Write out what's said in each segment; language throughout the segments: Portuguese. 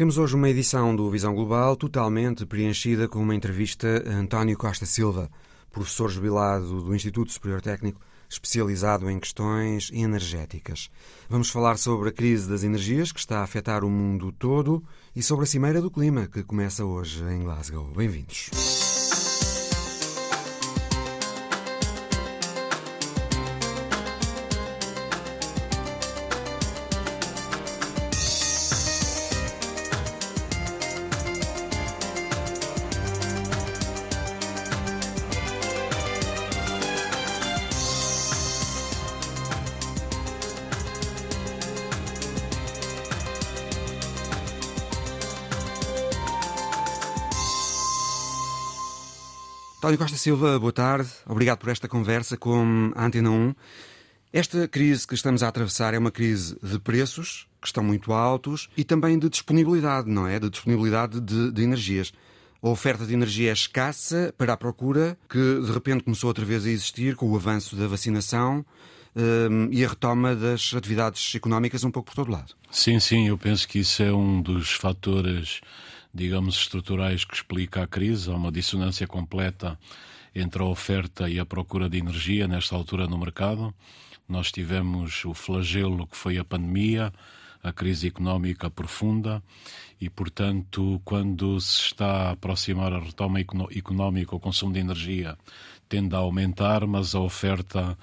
Temos hoje uma edição do Visão Global totalmente preenchida com uma entrevista a António Costa Silva, professor jubilado do Instituto Superior Técnico, especializado em questões energéticas. Vamos falar sobre a crise das energias que está a afetar o mundo todo e sobre a Cimeira do Clima que começa hoje em Glasgow. Bem-vindos. António Costa Silva, boa tarde. Obrigado por esta conversa com a Antena 1. Esta crise que estamos a atravessar é uma crise de preços, que estão muito altos, e também de disponibilidade, não é? De disponibilidade de, de energias. A oferta de energia é escassa para a procura, que de repente começou outra vez a existir com o avanço da vacinação um, e a retoma das atividades económicas um pouco por todo lado. Sim, sim, eu penso que isso é um dos fatores digamos, estruturais que explica a crise. Há uma dissonância completa entre a oferta e a procura de energia nesta altura no mercado. Nós tivemos o flagelo que foi a pandemia, a crise económica profunda e, portanto, quando se está a aproximar a retoma económica, o consumo de energia tende a aumentar, mas a oferta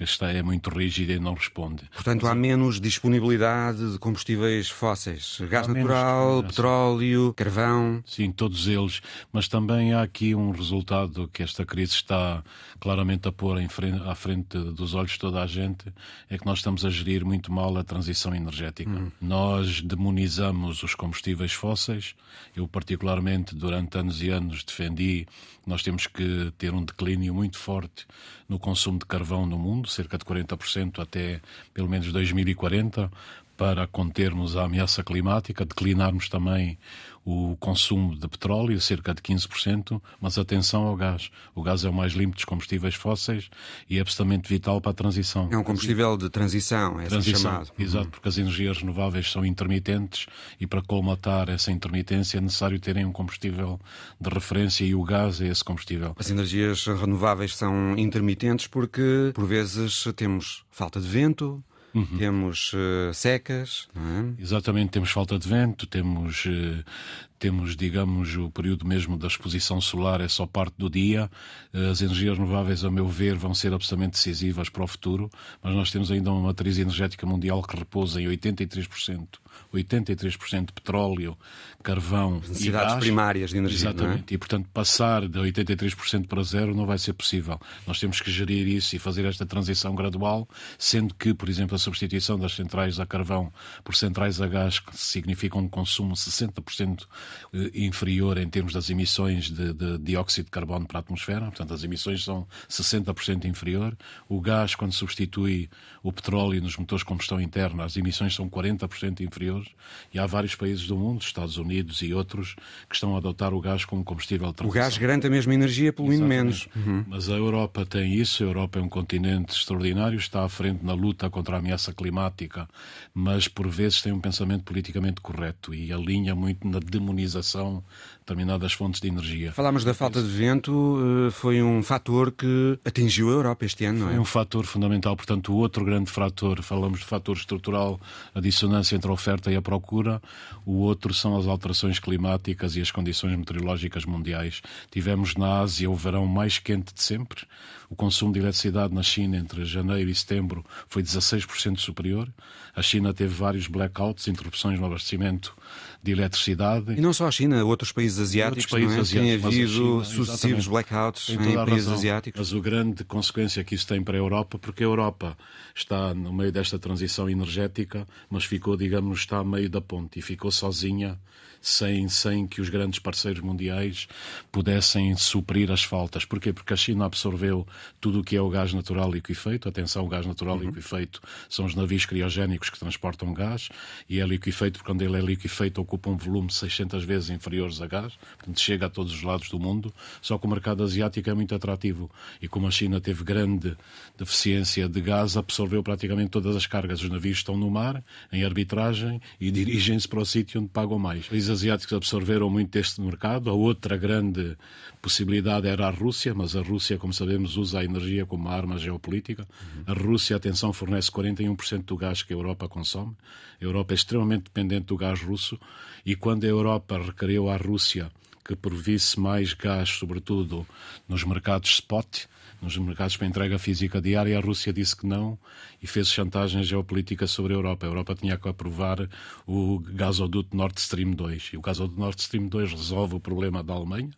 esta é muito rígida e não responde. Portanto, há menos disponibilidade de combustíveis fósseis, gás há natural, petróleo, carvão. Sim, todos eles. Mas também há aqui um resultado que esta crise está claramente a pôr frente, à frente dos olhos de toda a gente, é que nós estamos a gerir muito mal a transição energética. Hum. Nós demonizamos os combustíveis fósseis. Eu, particularmente, durante anos e anos, defendi que nós temos que ter um declínio muito forte no consumo de carvão no mundo cerca de 40% até pelo menos 2040, para contermos a ameaça climática, declinarmos também o consumo de petróleo, cerca de 15%, mas atenção ao gás. O gás é o mais limpo dos combustíveis fósseis e é absolutamente vital para a transição. É um combustível de transição, é assim transição, chamado. Exato, uhum. porque as energias renováveis são intermitentes e para colmatar essa intermitência é necessário terem um combustível de referência e o gás é esse combustível. As energias renováveis são intermitentes porque, por vezes, temos falta de vento, Uhum. Temos uh, secas. É? Exatamente, temos falta de vento, temos, uh, temos, digamos, o período mesmo da exposição solar é só parte do dia. Uh, as energias renováveis, a meu ver, vão ser absolutamente decisivas para o futuro, mas nós temos ainda uma matriz energética mundial que repousa em 83% 83% de petróleo, carvão As necessidades e gás. primárias de energia. É? Exatamente. É? E, portanto, passar de 83% para zero não vai ser possível. Nós temos que gerir isso e fazer esta transição gradual, sendo que, por exemplo, a substituição das centrais a carvão por centrais a gás significa um consumo 60% eh, inferior em termos das emissões de, de dióxido de carbono para a atmosfera. Portanto, as emissões são 60% inferior. O gás, quando substitui o petróleo nos motores de combustão interna, as emissões são 40% inferiores e há vários países do mundo, Estados Unidos e outros, que estão a adotar o gás como combustível de. O gás garante a mesma energia, poluindo menos. Uhum. Mas a Europa tem isso, a Europa é um continente extraordinário, está à frente na luta contra a ameaça climática, mas por vezes tem um pensamento politicamente correto e alinha muito na demonização determinadas fontes de energia. Falámos da falta de vento, eh, foi um fator que atingiu a Europa este ano, não é? Foi um fator fundamental. Portanto, o outro grande fator, falamos de fator estrutural, a dissonância entre a oferta e a procura, o outro são as alterações climáticas e as condições meteorológicas mundiais. Tivemos na Ásia o verão mais quente de sempre, o consumo de eletricidade na China entre janeiro e setembro foi 16% superior. A China teve vários blackouts, interrupções no abastecimento de eletricidade. E não só a China, outros países asiáticos, outros países é? asiáticos tem havido China, sucessivos blackouts em países asiáticos. Mas a grande consequência que isso tem para a Europa, porque a Europa está no meio desta transição energética, mas ficou, digamos, está a meio da ponte e ficou sozinha sem, sem que os grandes parceiros mundiais pudessem suprir as faltas. Porquê? Porque a China absorveu tudo o que é o gás natural liquefeito. Atenção, o gás natural uhum. liquefeito são os navios criogénicos que transportam gás e é liquefeito porque quando ele é liquefeito ocupa um volume de 600 200 vezes inferiores a gás, portanto chega a todos os lados do mundo, só que o mercado asiático é muito atrativo. E como a China teve grande deficiência de gás, absorveu praticamente todas as cargas. Os navios estão no mar, em arbitragem, e dirigem-se para o sítio onde pagam mais. Asiáticos absorveram muito deste mercado. A outra grande possibilidade era a Rússia, mas a Rússia, como sabemos, usa a energia como uma arma geopolítica. A Rússia, atenção, fornece 41% do gás que a Europa consome. A Europa é extremamente dependente do gás russo e quando a Europa requeriu à Rússia que provisse mais gás, sobretudo nos mercados spot, nos mercados para entrega física diária, a Rússia disse que não e fez chantagem geopolítica sobre a Europa. A Europa tinha que aprovar o gasoduto Nord Stream 2 e o gasoduto Nord Stream 2 resolve o problema da Alemanha,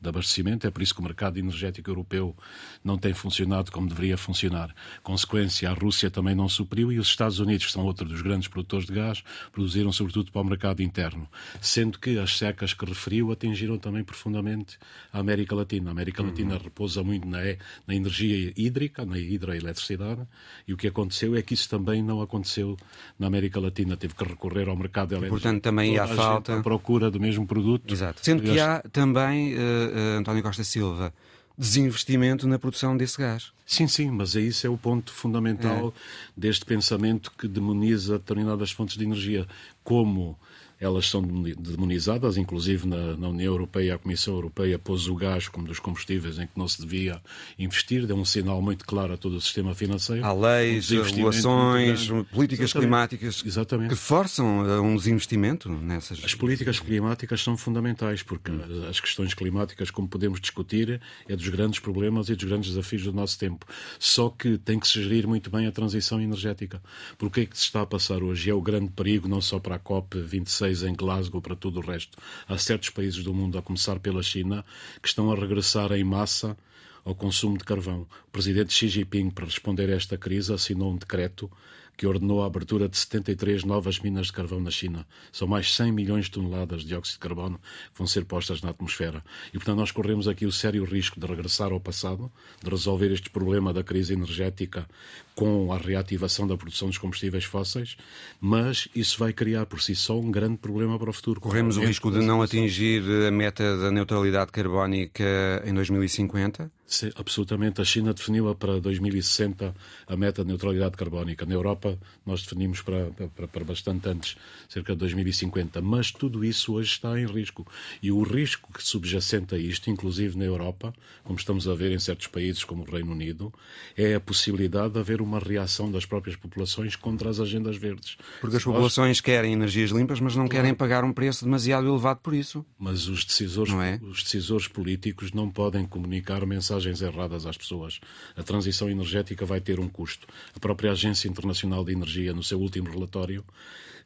de abastecimento. É por isso que o mercado energético europeu não tem funcionado como deveria funcionar. Consequência, a Rússia também não supriu e os Estados Unidos, que são outro dos grandes produtores de gás, produziram sobretudo para o mercado interno. Sendo que as secas que referiu atingiram também profundamente a América Latina. A América uhum. Latina repousa muito na, na energia hídrica, na hidroeletricidade, e o que aconteceu é que isso também não aconteceu na América Latina. Teve que recorrer ao mercado elétrico. Portanto, também há falta. À procura do mesmo produto. Exato. Sendo que há também uh, António Costa Silva, desinvestimento na produção desse gás. Sim, sim, mas é isso é o ponto fundamental é. deste pensamento que demoniza determinadas fontes de energia, como elas são demonizadas, inclusive na, na, União Europeia, a Comissão Europeia pôs o gás como dos combustíveis em que não se devia investir, deu um sinal muito claro a todo o sistema financeiro. Há leis, regulações, políticas Exatamente. climáticas Exatamente. que forçam um desinvestimento nessas. As políticas climáticas são fundamentais, porque as questões climáticas, como podemos discutir, é dos grandes problemas e dos grandes desafios do nosso tempo. Só que tem que se gerir muito bem a transição energética. Porque é que se está a passar hoje? É o grande perigo, não só para a COP26, em Glasgow para todo o resto. Há certos países do mundo, a começar pela China, que estão a regressar em massa ao consumo de carvão. O presidente Xi Jinping, para responder a esta crise, assinou um decreto que ordenou a abertura de 73 novas minas de carvão na China. São mais 100 milhões de toneladas de dióxido de carbono que vão ser postas na atmosfera. E, portanto, nós corremos aqui o sério risco de regressar ao passado, de resolver este problema da crise energética com a reativação da produção dos combustíveis fósseis, mas isso vai criar por si só um grande problema para o futuro. Corremos o risco de não atingir a meta da neutralidade carbónica em 2050? Sim, absolutamente. A China definiu para 2060 a meta de neutralidade carbónica. Na Europa, nós definimos para, para, para, bastante antes, cerca de 2050. Mas tudo isso hoje está em risco. E o risco que subjacente a isto, inclusive na Europa, como estamos a ver em certos países como o Reino Unido, é a possibilidade de haver uma reação das próprias populações contra as agendas verdes. Porque as populações querem energias limpas, mas não querem pagar um preço demasiado elevado por isso. Mas os decisores, é? os decisores políticos não podem comunicar mensagens erradas às pessoas. A transição energética vai ter um custo. A própria Agência Internacional de Energia, no seu último relatório,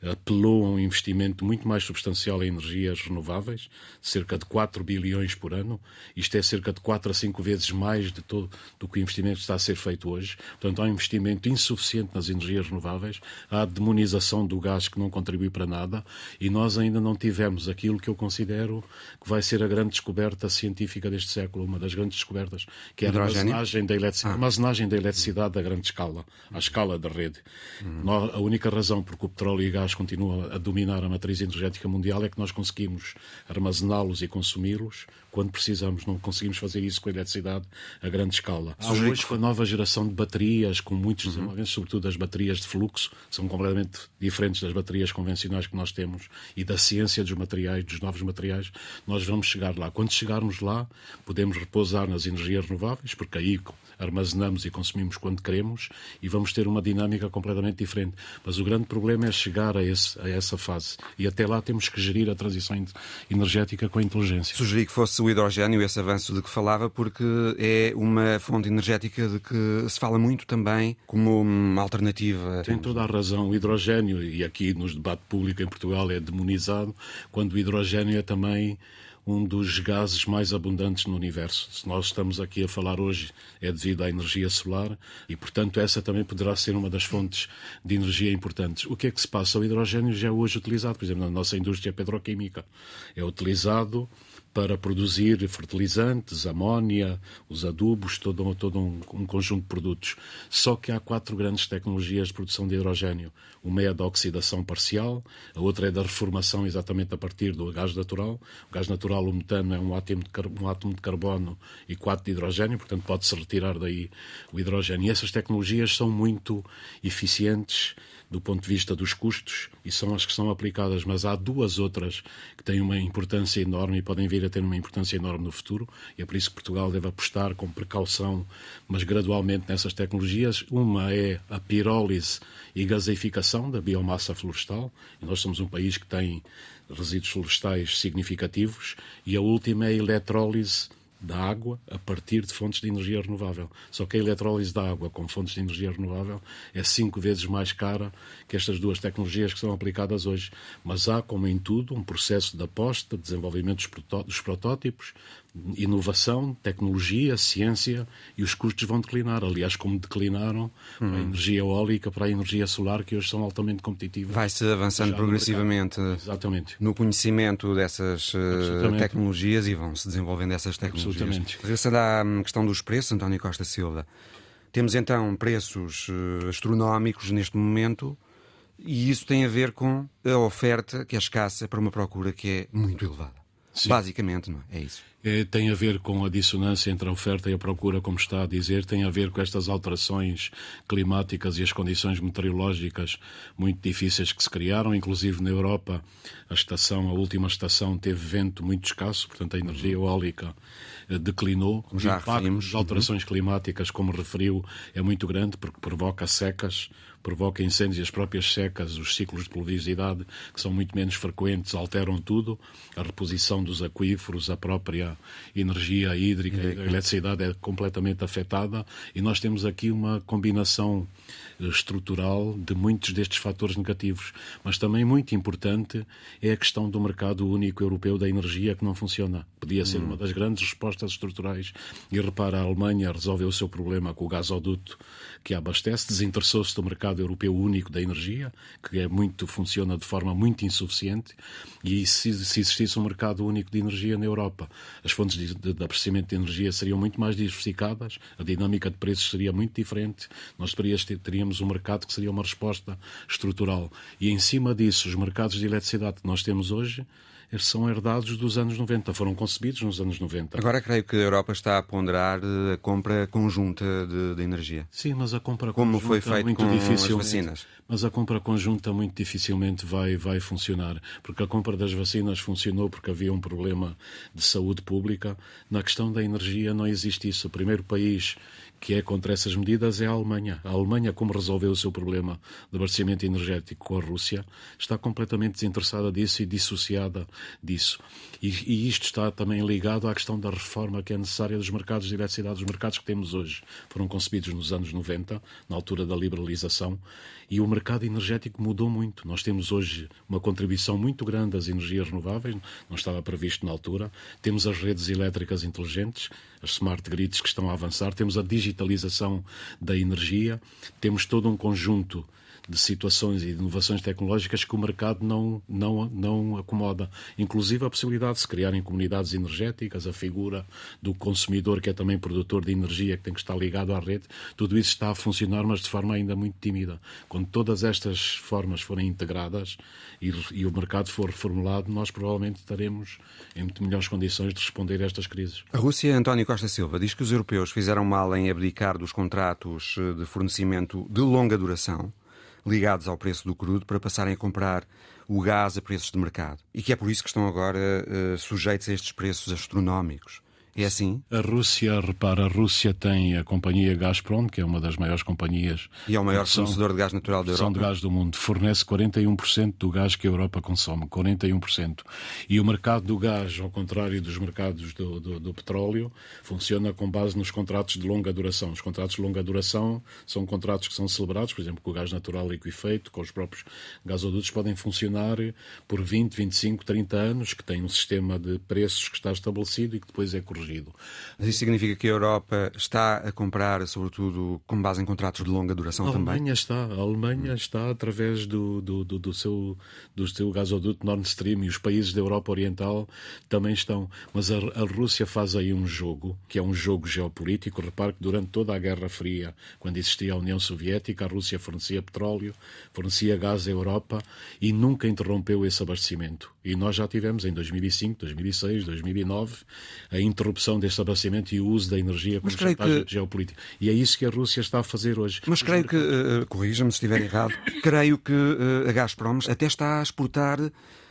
apelou a um investimento muito mais substancial em energias renováveis, cerca de 4 bilhões por ano. Isto é cerca de 4 a 5 vezes mais de todo, do que o investimento que está a ser feito hoje. Portanto, há um investimento insuficiente nas energias renováveis, há a demonização do gás que não contribui para nada e nós ainda não tivemos aquilo que eu considero que vai ser a grande descoberta científica deste século, uma das grandes descobertas, que é a armazenagem da, eletricidade, ah. armazenagem da eletricidade a grande escala, à escala da rede. Hum. A única razão porque o petróleo e gás gás continua a dominar a matriz energética mundial é que nós conseguimos armazená-los e consumi-los quando precisamos. Não conseguimos fazer isso com a eletricidade a grande escala. Há hoje com a nova geração de baterias, com muitos uhum. desenvolvimentos, sobretudo as baterias de fluxo, são completamente diferentes das baterias convencionais que nós temos e da ciência dos materiais, dos novos materiais, nós vamos chegar lá. Quando chegarmos lá, podemos repousar nas energias renováveis, porque aí armazenamos e consumimos quando queremos e vamos ter uma dinâmica completamente diferente. Mas o grande problema é chegar a, esse, a essa fase. E até lá temos que gerir a transição energética com a inteligência. Sugeri que fosse o hidrogênio, esse avanço de que falava, porque é uma fonte energética de que se fala muito também como uma alternativa. Tem toda a razão. O hidrogênio, e aqui nos debate público em Portugal é demonizado, quando o hidrogênio é também um dos gases mais abundantes no universo. Se nós estamos aqui a falar hoje é devido à energia solar e, portanto, essa também poderá ser uma das fontes de energia importantes. O que é que se passa? O hidrogênio já é hoje utilizado, por exemplo, na nossa indústria petroquímica. É utilizado para produzir fertilizantes, amónia, os adubos, todo, todo um, um, conjunto de produtos. Só que há quatro grandes tecnologias de produção de hidrogênio. Uma é da oxidação parcial, a outra é da reformação exatamente a partir do gás natural. O gás natural, o metano, é um átomo de, um átomo de carbono e quatro de hidrogênio, portanto pode-se retirar daí o hidrogênio. E essas tecnologias são muito eficientes do ponto de vista dos custos e são as que são aplicadas, mas há duas outras que têm uma importância enorme e podem vir a ter uma importância enorme no futuro, e é por isso que Portugal deve apostar com precaução, mas gradualmente nessas tecnologias. Uma é a pirólise e gaseificação da biomassa florestal, e nós somos um país que tem resíduos florestais significativos, e a última é a eletrólise da água a partir de fontes de energia renovável. Só que a eletrólise da água com fontes de energia renovável é cinco vezes mais cara que estas duas tecnologias que são aplicadas hoje. Mas há, como em tudo, um processo de aposta, de desenvolvimento dos protótipos, inovação, tecnologia, ciência e os custos vão declinar. Aliás, como declinaram uhum. a energia eólica para a energia solar, que hoje são altamente competitivas. Vai-se avançando progressivamente no, Exatamente. no conhecimento dessas uh, tecnologias e vão-se desenvolvendo essas tecnologias. Absolutamente. Regressando à hum, questão dos preços, António Costa Silva. Temos então preços uh, astronómicos neste momento e isso tem a ver com a oferta que é escassa para uma procura que é muito elevada. Sim. Basicamente, não é? é isso. É, tem a ver com a dissonância entre a oferta e a procura, como está a dizer, tem a ver com estas alterações climáticas e as condições meteorológicas muito difíceis que se criaram, inclusive na Europa, a estação, a última estação teve vento muito escasso, portanto a energia eólica eh, declinou. Como já o impacto das alterações climáticas, como referiu, é muito grande porque provoca secas, provoca incêndios e as próprias secas, os ciclos de pluviosidade, que são muito menos frequentes, alteram tudo. A reposição dos aquíferos, a própria energia hídrica, a eletricidade é completamente afetada e nós temos aqui uma combinação eh, estrutural de muitos destes fatores negativos. Mas também muito importante é a questão do mercado único europeu da energia que não funciona. Podia ser uma das grandes respostas estruturais. E repara, a Alemanha resolveu o seu problema com o gasoduto que abastece, desinteressou-se do mercado europeu único da energia, que é muito, funciona de forma muito insuficiente, e se, se existisse um mercado único de energia na Europa, as fontes de, de, de abastecimento de energia seriam muito mais diversificadas, a dinâmica de preços seria muito diferente, nós teríamos um mercado que seria uma resposta estrutural. E em cima disso, os mercados de eletricidade que nós temos hoje eles são herdados dos anos 90, foram concebidos nos anos 90. Agora creio que a Europa está a ponderar eh, a compra conjunta de, de energia. Sim, mas a compra Como conjunta foi feito muito com dificilmente, as vacinas. Mas a compra conjunta muito dificilmente vai, vai funcionar, porque a compra das vacinas funcionou porque havia um problema de saúde pública. Na questão da energia não existe isso. O primeiro país que é contra essas medidas é a Alemanha. A Alemanha, como resolveu o seu problema de abastecimento energético com a Rússia, está completamente desinteressada disso e dissociada disso. E, e, isto está também ligado à questão da reforma que é necessária dos mercados de eletricidade. Os mercados que temos hoje foram concebidos nos anos 90, na altura da liberalização, e o mercado energético mudou muito. Nós temos hoje uma contribuição muito grande das energias renováveis, não estava previsto na altura. Temos as redes elétricas inteligentes, as smart grids que estão a avançar, temos a digitalização da energia, temos todo um conjunto de situações e de inovações tecnológicas que o mercado não, não, não acomoda. Inclusive a possibilidade de se criarem comunidades energéticas, a figura do consumidor que é também produtor de energia, que tem que estar ligado à rede, tudo isso está a funcionar, mas de forma ainda muito tímida. Quando todas estas formas forem integradas e, e o mercado for reformulado, nós provavelmente estaremos em muito melhores condições de responder a estas crises. A Rússia, António Costa Silva, diz que os europeus fizeram mal em abdicar dos contratos eh, de fornecimento de longa duração ligados ao preço do crudo para passarem a comprar o gás a preços de mercado. E que é por isso que estão agora uh, sujeitos a estes preços astronómicos. É assim? A Rússia, repara, a Rússia tem a companhia Gazprom, que é uma das maiores companhias. E é o maior fornecedor de gás natural da Europa. de gás do mundo. Fornece 41% do gás que a Europa consome. 41%. E o mercado do gás, ao contrário dos mercados do, do, do petróleo, funciona com base nos contratos de longa duração. Os contratos de longa duração são contratos que são celebrados, por exemplo, com o gás natural liquefeito, com os próprios gasodutos, podem funcionar por 20, 25, 30 anos, que têm um sistema de preços que está estabelecido e que depois é corrigido corrigido. Mas isso significa que a Europa está a comprar, sobretudo, com base em contratos de longa duração a também? Alemanha está. A Alemanha está através do, do, do, do, seu, do seu gasoduto Nord Stream e os países da Europa Oriental também estão. Mas a, a Rússia faz aí um jogo, que é um jogo geopolítico. Repare que durante toda a Guerra Fria, quando existia a União Soviética, a Rússia fornecia petróleo, fornecia gás à Europa e nunca interrompeu esse abastecimento. E nós já tivemos em 2005, 2006, 2009 a interrupção desse abastecimento e o uso da energia como chantagem que... geopolítica. E é isso que a Rússia está a fazer hoje. Mas creio que, uh, corrija-me se estiver errado, creio que uh, a Gazprom até está a exportar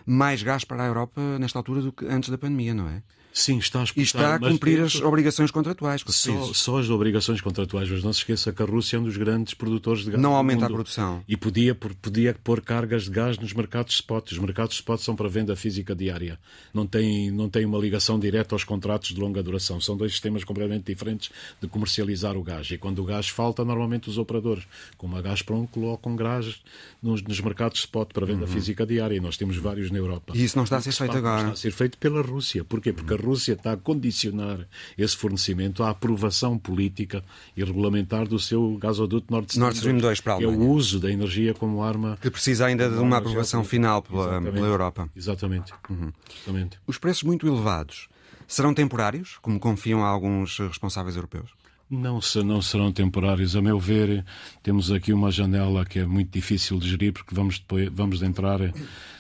mais gás para a Europa nesta altura do que antes da pandemia, não é? Sim, está a exportar, E está a cumprir as obrigações contratuais. Só, só, as obrigações contratuais, mas não se esqueça que a Rússia é um dos grandes produtores de gás. Não aumenta a produção. E podia, podia pôr cargas de gás nos mercados spot. Os mercados spot são para venda física diária. Não tem, não tem uma ligação direta aos contratos de longa duração. São dois sistemas completamente diferentes de comercializar o gás. E quando o gás falta, normalmente os operadores, como a Gazprom, colocam gás nos, nos mercados spot para venda uhum. física diária. E nós temos vários na Europa. E isso não está a ser feito agora? Está a ser feito pela Rússia. Porquê? Porque uhum. Rússia está a condicionar esse fornecimento à aprovação política e regulamentar do seu gasoduto Nord Stream, Nord Stream 2 para a Alemanha. É o uso da energia como arma. Que precisa ainda de uma aprovação final pela, pela Europa. Exatamente. Uhum. Exatamente. Os preços muito elevados serão temporários, como confiam alguns responsáveis europeus? Não, não serão temporários. A meu ver, temos aqui uma janela que é muito difícil de gerir porque vamos, depois, vamos entrar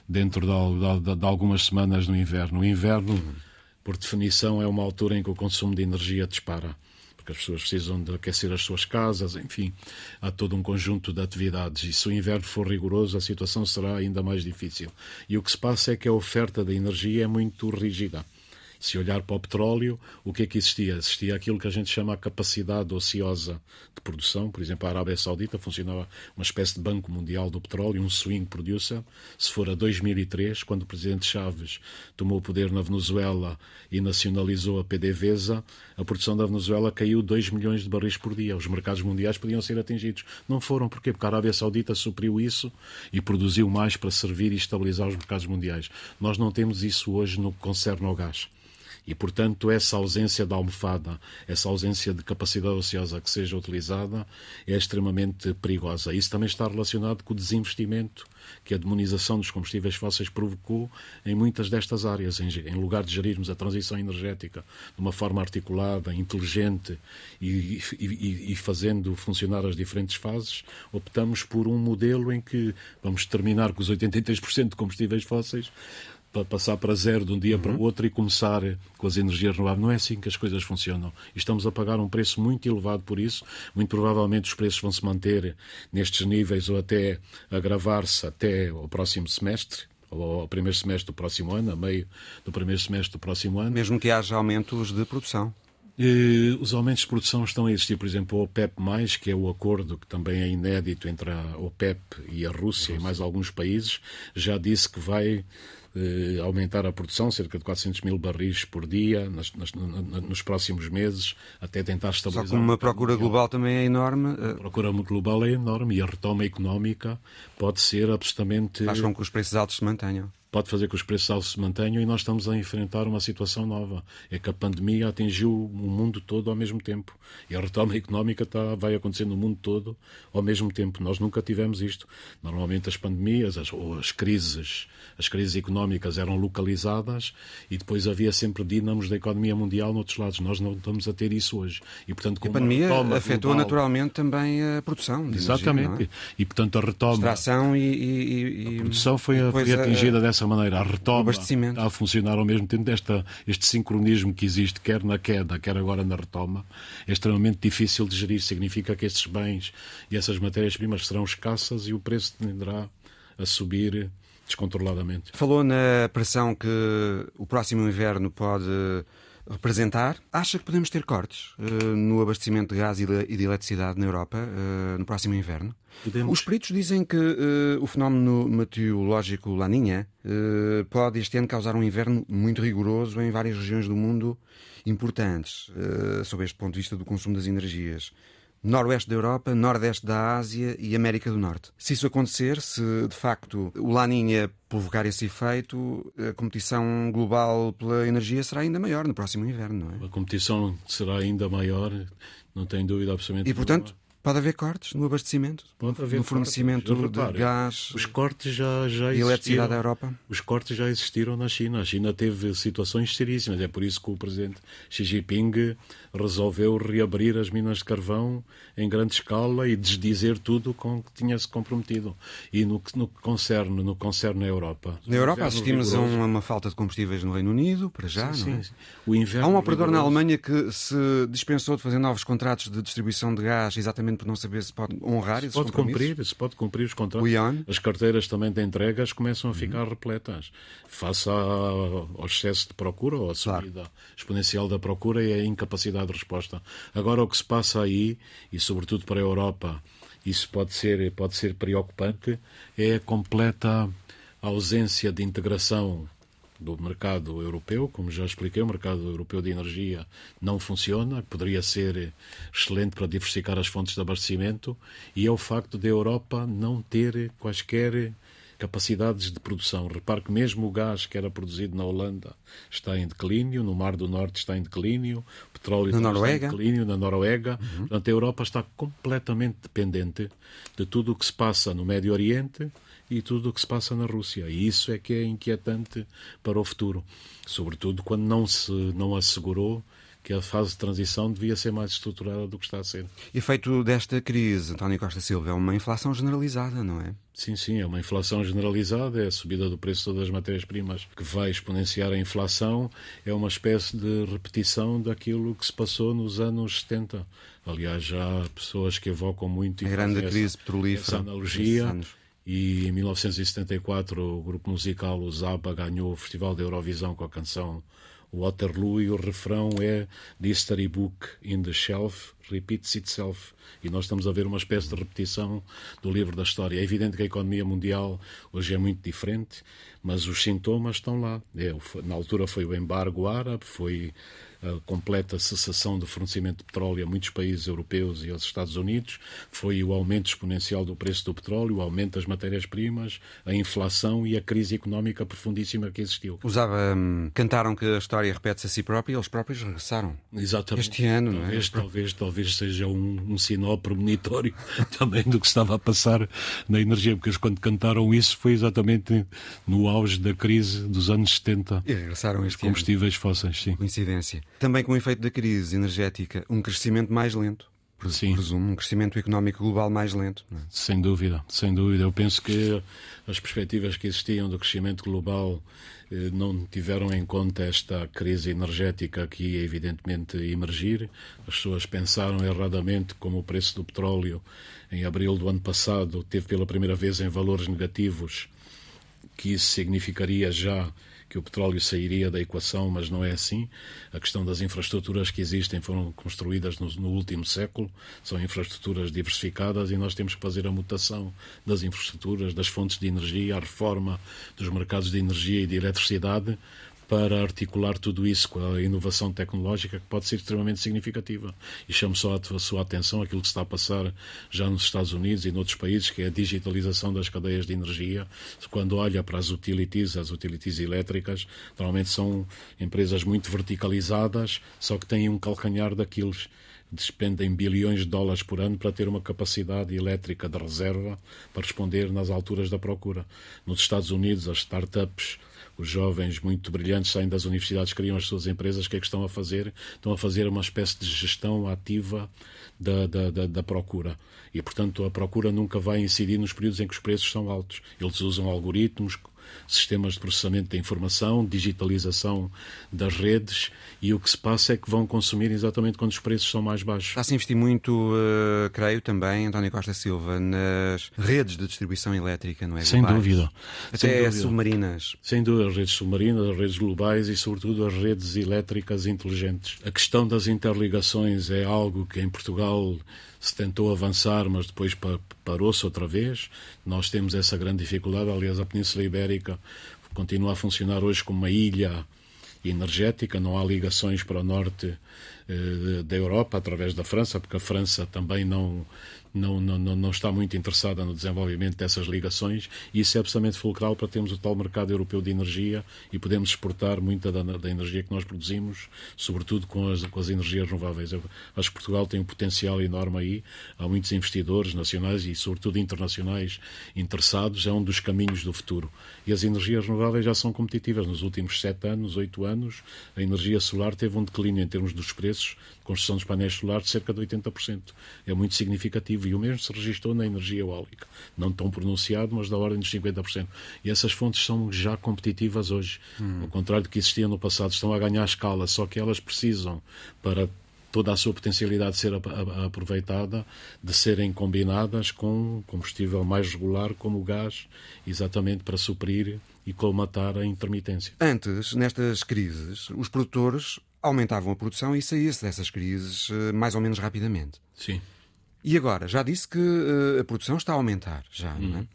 dentro de, de, de algumas semanas no inverno. O inverno, por definição, é uma altura em que o consumo de energia dispara. Porque as pessoas precisam de aquecer as suas casas, enfim, há todo um conjunto de atividades. E se o inverno for rigoroso, a situação será ainda mais difícil. E o que se passa é que a oferta de energia é muito rígida. Se olhar para o petróleo, o que é que existia? Existia aquilo que a gente chama a capacidade ociosa de produção. Por exemplo, a Arábia Saudita funcionava uma espécie de banco mundial do petróleo, um swing producer. Se for a 2003, quando o presidente Chaves tomou o poder na Venezuela e nacionalizou a PDVSA, a produção da Venezuela caiu 2 milhões de barris por dia. Os mercados mundiais podiam ser atingidos. Não foram. Porquê? Porque a Arábia Saudita supriu isso e produziu mais para servir e estabilizar os mercados mundiais. Nós não temos isso hoje no que concerne ao gás. E, portanto, essa ausência de almofada, essa ausência de capacidade ociosa que seja utilizada é extremamente perigosa. Isso também está relacionado com o desinvestimento que a demonização dos combustíveis fósseis provocou em muitas destas áreas. Em, em lugar de gerirmos a transição energética de uma forma articulada, inteligente e, e, e fazendo funcionar as diferentes fases, optamos por um modelo em que vamos terminar com os 83% de combustíveis fósseis para passar para zero de um dia uhum. para o outro e começar com as energias renováveis. Não é assim que as coisas funcionam. Estamos a pagar um preço muito elevado por isso. Muito provavelmente os preços vão se manter nestes níveis ou até agravar-se até o próximo semestre ou ao primeiro semestre do próximo ano, a meio do primeiro semestre do próximo ano. Mesmo que haja aumentos de produção. E os aumentos de produção estão a existir, por exemplo, o OPEP+, que é o acordo que também é inédito entre a OPEP e a Rússia, a Rússia. e mais alguns países, já disse que vai eh, aumentar a produção, cerca de 400 mil barris por dia, nas, nas, nos próximos meses, até tentar estabilizar. Só que uma procura global também é enorme. A procura global é enorme e a retoma económica pode ser absolutamente. Faz com que os preços altos se mantenham pode fazer que os preços altos se mantenham e nós estamos a enfrentar uma situação nova. É que a pandemia atingiu o mundo todo ao mesmo tempo. E a retoma económica está, vai acontecer no mundo todo ao mesmo tempo. Nós nunca tivemos isto. Normalmente as pandemias as, ou as crises, as crises económicas eram localizadas e depois havia sempre dínamos da economia mundial noutros lados. Nós não estamos a ter isso hoje. E, portanto, a pandemia afetou global... naturalmente também a produção. Exatamente. Energia, é? E, portanto, a retoma... Extração e... e, e... A produção foi, foi atingida a... dessa dessa maneira, a retoma está a funcionar ao mesmo tempo, desta, este sincronismo que existe, quer na queda, quer agora na retoma, é extremamente difícil de gerir. Significa que esses bens e essas matérias-primas serão escassas e o preço tenderá a subir descontroladamente. Falou na pressão que o próximo inverno pode representar. Acha que podemos ter cortes uh, no abastecimento de gás e de, e de eletricidade na Europa uh, no próximo inverno? Podemos. Os peritos dizem que uh, o fenómeno meteorológico Laninha pode este ano causar um inverno muito rigoroso em várias regiões do mundo importantes, sob este ponto de vista do consumo das energias. noroeste da Europa, nordeste da Ásia e América do Norte. Se isso acontecer, se de facto o Laninha provocar esse efeito, a competição global pela energia será ainda maior no próximo inverno, não é? A competição será ainda maior, não tem dúvida absolutamente. E portanto, Pode haver cortes no abastecimento, Pode haver no fornecimento cortes. de gás os cortes já, já e eletricidade da Europa? Os cortes já existiram na China. A China teve situações seríssimas. É por isso que o presidente Xi Jinping resolveu reabrir as minas de carvão em grande escala e desdizer tudo com que tinha-se comprometido. E no que, no que concerne, no concerne a Europa. Na Europa assistimos a uma, falta de combustíveis no Reino Unido, para já, sim, não é? Sim, O inverno Há um operador rigoroso... na Alemanha que se dispensou de fazer novos contratos de distribuição de gás exatamente por não saber se pode honrar se pode cumprir Se pode cumprir os contratos. As carteiras também de entregas começam a ficar uhum. repletas. Face ao excesso de procura ou à subida claro. exponencial da procura e a incapacidade de resposta. Agora, o que se passa aí, e sobretudo para a Europa, isso pode ser, pode ser preocupante, é a completa ausência de integração do mercado europeu, como já expliquei, o mercado europeu de energia não funciona, poderia ser excelente para diversificar as fontes de abastecimento, e é o facto da Europa não ter quaisquer capacidades de produção. Repare que mesmo o gás que era produzido na Holanda está em declínio, no Mar do Norte está em declínio, o petróleo na Noruega. está em declínio, na Noruega. Uhum. Portanto, a Europa está completamente dependente de tudo o que se passa no Médio Oriente e tudo o que se passa na Rússia. E isso é que é inquietante para o futuro, sobretudo quando não se não assegurou que a fase de transição devia ser mais estruturada do que está a ser. Efeito desta crise, António Costa Silva, é uma inflação generalizada, não é? Sim, sim, é uma inflação generalizada, é a subida do preço das matérias-primas que vai exponenciar a inflação, é uma espécie de repetição daquilo que se passou nos anos 70. Aliás, já há pessoas que evocam muito a grande crise essa, petrolífera. Essa analogia. E em 1974 o grupo musical o Zappa ganhou o Festival da Eurovisão com a canção Waterloo e o refrão é The history book in the shelf repeats itself. E nós estamos a ver uma espécie de repetição do livro da história. É evidente que a economia mundial hoje é muito diferente, mas os sintomas estão lá. É, na altura foi o embargo árabe, foi a completa cessação do fornecimento de petróleo a muitos países europeus e aos Estados Unidos, foi o aumento exponencial do preço do petróleo, o aumento das matérias-primas, a inflação e a crise económica profundíssima que existiu. Usava, hum, cantaram que a história repete-se a si própria e eles próprios regressaram. Exatamente. Este ano, talvez, não é? Talvez, talvez seja um, um sinal premonitório também do que estava a passar na energia, porque eles quando cantaram isso foi exatamente no auge da crise dos anos 70. E regressaram este combustíveis ano. fósseis, sim. Coincidência. Também com o efeito da crise energética, um crescimento mais lento. Sim. Presumo um crescimento económico global mais lento. É? Sem dúvida, sem dúvida. Eu penso que as perspectivas que existiam do crescimento global eh, não tiveram em conta esta crise energética que ia evidentemente emergir. As pessoas pensaram erradamente como o preço do petróleo em abril do ano passado teve pela primeira vez em valores negativos, que isso significaria já que o petróleo sairia da equação, mas não é assim. A questão das infraestruturas que existem foram construídas no, no, último século, são infraestruturas diversificadas e nós temos que fazer a mutação das infraestruturas, das fontes de energia, a reforma dos mercados de energia e de eletricidade para articular tudo isso com a inovação tecnológica que pode ser extremamente significativa. E chamo só a sua atenção aquilo que está a passar já nos Estados Unidos e noutros países, que é a digitalização das cadeias de energia. Quando olha para as utilities, as utilities elétricas, normalmente são empresas muito verticalizadas, só que têm um calcanhar daqueles despendem bilhões de dólares por ano para ter uma capacidade elétrica de reserva para responder nas alturas da procura. Nos Estados Unidos, as startups os jovens muito brilhantes saem das universidades, criam as suas empresas, o que é que estão a fazer? Estão a fazer uma espécie de gestão ativa da, da, da, da, procura. E, portanto, a procura nunca vai incidir nos períodos em que os preços são altos. Eles usam algoritmos, sistemas de processamento da informação, digitalização das redes e o que se passa é que vão consumir exatamente quando os preços são mais baixos. Está-se a investir muito, uh, creio também, António Costa Silva, nas redes de distribuição elétrica, não é? Sem globais. dúvida. Até Sem dúvida. submarinas. Sem dúvida, as redes submarinas, as redes globais e, sobretudo, as redes elétricas inteligentes. A questão das interligações é algo que em Portugal se tentou avançar, mas depois parou-se outra vez. Nós temos essa grande dificuldade. Aliás, a Península Ibérica continua a funcionar hoje como uma ilha energética, não há ligações para o norte da Europa através da França, porque a França também não não, não, não está muito interessada no desenvolvimento dessas ligações e isso é absolutamente fulcral para termos o tal mercado europeu de energia e podemos exportar muita da, da energia que nós produzimos, sobretudo com as, com as energias renováveis. Eu acho que Portugal tem um potencial enorme aí, há muitos investidores nacionais e sobretudo internacionais interessados, é um dos caminhos do futuro. E as energias renováveis já são competitivas. Nos últimos sete anos, oito anos, a energia solar teve um declínio em termos dos preços construção dos painéis solares de cerca de 80%. É muito significativo e o mesmo se registrou na energia eólica. Não tão pronunciado, mas da ordem dos 50%. E essas fontes são já competitivas hoje. Hum. Ao contrário do que existia no passado, estão a ganhar escala, só que elas precisam, para toda a sua potencialidade ser aproveitada, de serem combinadas com combustível mais regular, como o gás, exatamente para suprir e colmatar a intermitência. Antes, nestas crises, os produtores aumentavam a produção e saía-se dessas crises eh, mais ou menos rapidamente. Sim. E agora, já disse que uh, a produção está a aumentar, já, não é? Uhum.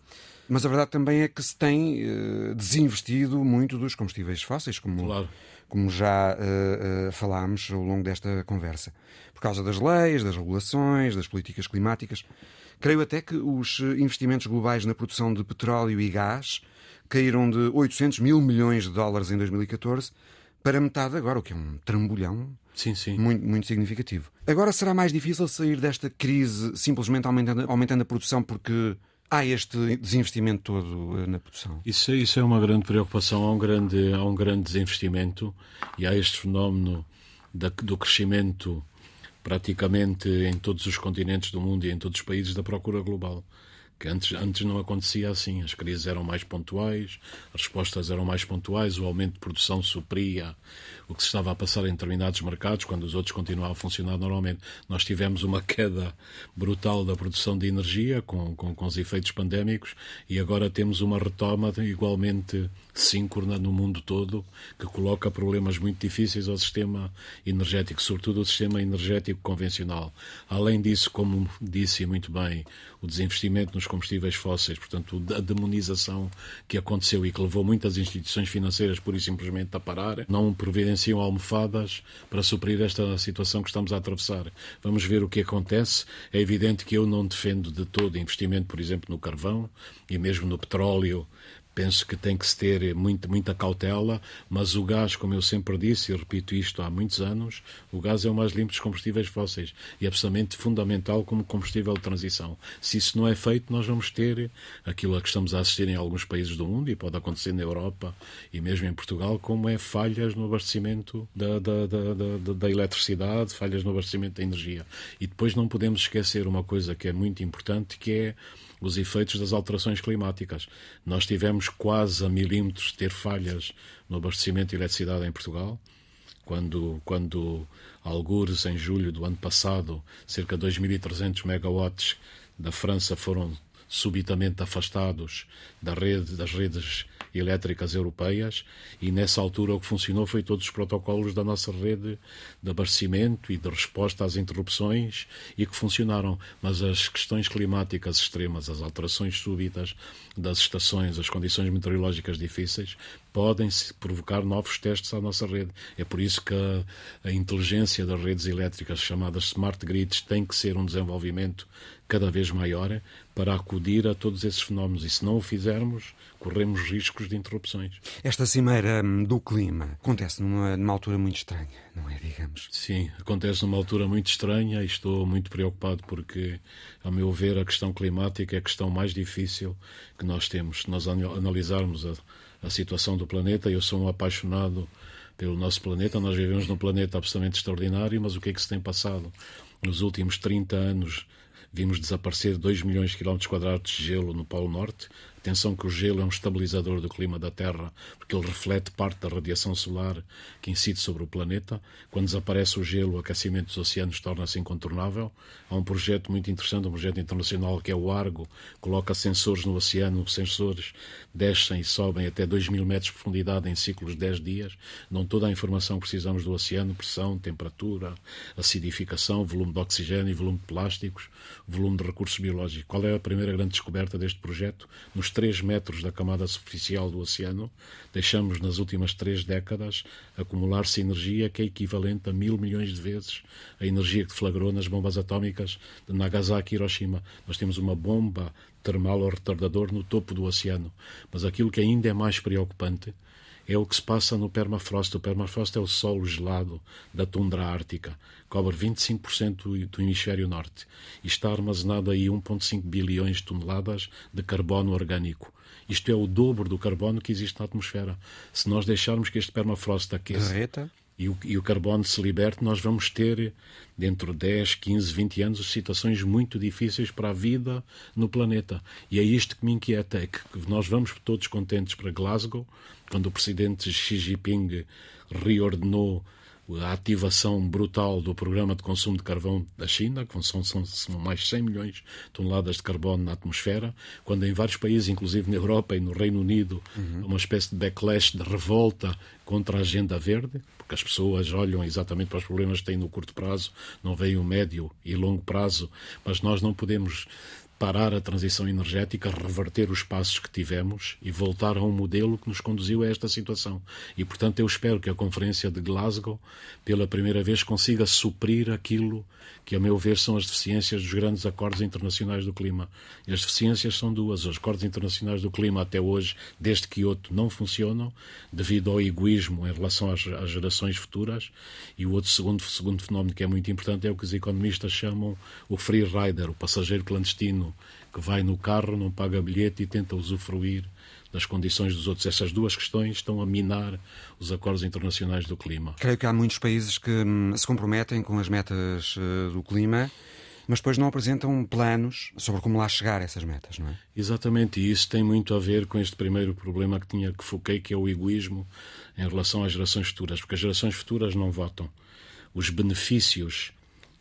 Mas a verdade também é que se tem uh, desinvestido muito dos combustíveis fósseis, como, claro. como já uh, falámos ao longo desta conversa. Por causa das leis, das regulações, das políticas climáticas. Creio até que os investimentos globais na produção de petróleo e gás caíram de 800 mil milhões de dólares em 2014 para metade agora, o que é um trambolhão sim, sim. Muito, muito significativo. Agora será mais difícil sair desta crise simplesmente aumentando, aumentando a produção porque há este desinvestimento todo eh, na produção? Isso, é, isso é uma grande preocupação, há um grande, há um grande desinvestimento e há este fenómeno da, do crescimento praticamente em todos os continentes do mundo e em todos os países da procura global que antes, antes não acontecia assim. As crises eram mais pontuais, as respostas eram mais pontuais, o aumento de produção supria o que se estava a passar em determinados mercados, quando os outros continuavam a funcionar normalmente. Nós tivemos uma queda brutal da produção de energia, com, com, com os efeitos pandémicos, e agora temos uma retoma igualmente síncrona no mundo todo, que coloca problemas muito difíceis ao sistema energético, sobretudo ao sistema energético convencional. Além disso, como disse muito bem, o desinvestimento nos combustíveis fósseis, portanto, a demonização que aconteceu e que levou muitas instituições financeiras, pura e simplesmente, a parar, não providenciam almofadas para suprir esta situação que estamos a atravessar. Vamos ver o que acontece. É evidente que eu não defendo de todo investimento, por exemplo, no carvão e mesmo no petróleo Penso que tem que se ter muito, muita cautela, mas o gás, como eu sempre disse, e repito isto há muitos anos, o gás é o mais limpo dos combustíveis fósseis e é absolutamente fundamental como combustível de transição. Se isso não é feito, nós vamos ter aquilo a que estamos a assistir em alguns países do mundo, e pode acontecer na Europa e mesmo em Portugal, como é falhas no abastecimento da, da, da, da, da eletricidade, falhas no abastecimento da energia. E depois não podemos esquecer uma coisa que é muito importante, que é os efeitos das alterações climáticas. Nós tivemos quase a milímetros de ter falhas no abastecimento de eletricidade em Portugal, quando, quando algures em julho do ano passado, cerca de 2.300 megawatts da França foram subitamente afastados da rede, das redes elétricas europeias e nessa altura o que funcionou foi todos os protocolos da nossa rede de abastecimento e de resposta às interrupções e que funcionaram, mas as questões climáticas extremas, as alterações súbitas das estações, as condições meteorológicas difíceis podem provocar novos testes à nossa rede. É por isso que a, a inteligência das redes elétricas chamadas smart grids tem que ser um desenvolvimento cada vez maior para acudir a todos esses fenómenos e se não o fizermos, corremos riscos de interrupções. Esta cimeira hum, do clima acontece numa, numa altura muito estranha, não é, digamos? Sim, acontece numa altura muito estranha e estou muito preocupado porque, a meu ver, a questão climática é a questão mais difícil que nós temos. Se nós analisarmos a, a situação do planeta, eu sou um apaixonado pelo nosso planeta, nós vivemos num planeta absolutamente extraordinário, mas o que é que se tem passado? Nos últimos 30 anos vimos desaparecer 2 milhões de quilómetros quadrados de gelo no Polo Norte, Atenção que o gelo é um estabilizador do clima da Terra, porque ele reflete parte da radiação solar que incide sobre o planeta. Quando desaparece o gelo, o aquecimento dos oceanos torna-se incontornável. Há um projeto muito interessante, um projeto internacional que é o Argo, coloca sensores no oceano, os sensores descem e sobem até 2 mil metros de profundidade em ciclos de 10 dias, dão toda a informação que precisamos do oceano, pressão, temperatura, acidificação, volume de oxigênio, volume de plásticos, volume de recursos biológicos. Qual é a primeira grande descoberta deste projeto? Nos 3 metros da camada superficial do oceano, deixamos nas últimas três décadas acumular-se energia que é equivalente a mil milhões de vezes a energia que deflagrou nas bombas atómicas de Nagasaki e Hiroshima. Nós temos uma bomba termal ou retardador no topo do oceano. Mas aquilo que ainda é mais preocupante é o que se passa no permafrost. O permafrost é o solo gelado da tundra ártica, cobre 25% do hemisfério norte e está armazenado aí 1,5 bilhões de toneladas de carbono orgânico. Isto é o dobro do carbono que existe na atmosfera. Se nós deixarmos que este permafrost aqueça e o, e o carbono se liberte, nós vamos ter, dentro de 10, 15, 20 anos, situações muito difíceis para a vida no planeta. E é isto que me inquieta, é que nós vamos todos contentes para Glasgow, quando o presidente Xi Jinping reordenou a ativação brutal do programa de consumo de carvão da China, que são, são, são, mais de 100 milhões de toneladas de carbono na atmosfera, quando em vários países, inclusive na Europa e no Reino Unido, uhum. uma espécie de backlash, de revolta contra a agenda verde, porque as pessoas olham exatamente para os problemas que têm no curto prazo, não veem o médio e longo prazo, mas nós não podemos parar a transição energética, reverter os passos que tivemos e voltar a um modelo que nos conduziu a esta situação. E, portanto, eu espero que a Conferência de Glasgow, pela primeira vez, consiga suprir aquilo que, a meu ver, são as deficiências dos grandes acordos internacionais do clima. E as deficiências são duas. Os acordos internacionais do clima, até hoje, desde Kyoto, não funcionam, devido ao egoísmo em relação às, às gerações futuras. E o outro segundo, segundo fenómeno que é muito importante é o que os economistas chamam o free rider, o passageiro clandestino, que vai no carro, não paga bilhete e tenta usufruir das condições dos outros. Essas duas questões estão a minar os acordos internacionais do clima. Creio que há muitos países que hum, se comprometem com as metas uh, do clima mas depois não apresentam planos sobre como lá chegar a essas metas, não é? Exatamente, e isso tem muito a ver com este primeiro problema que tinha que foquei, que é o egoísmo em relação às gerações futuras, porque as gerações futuras não votam. Os benefícios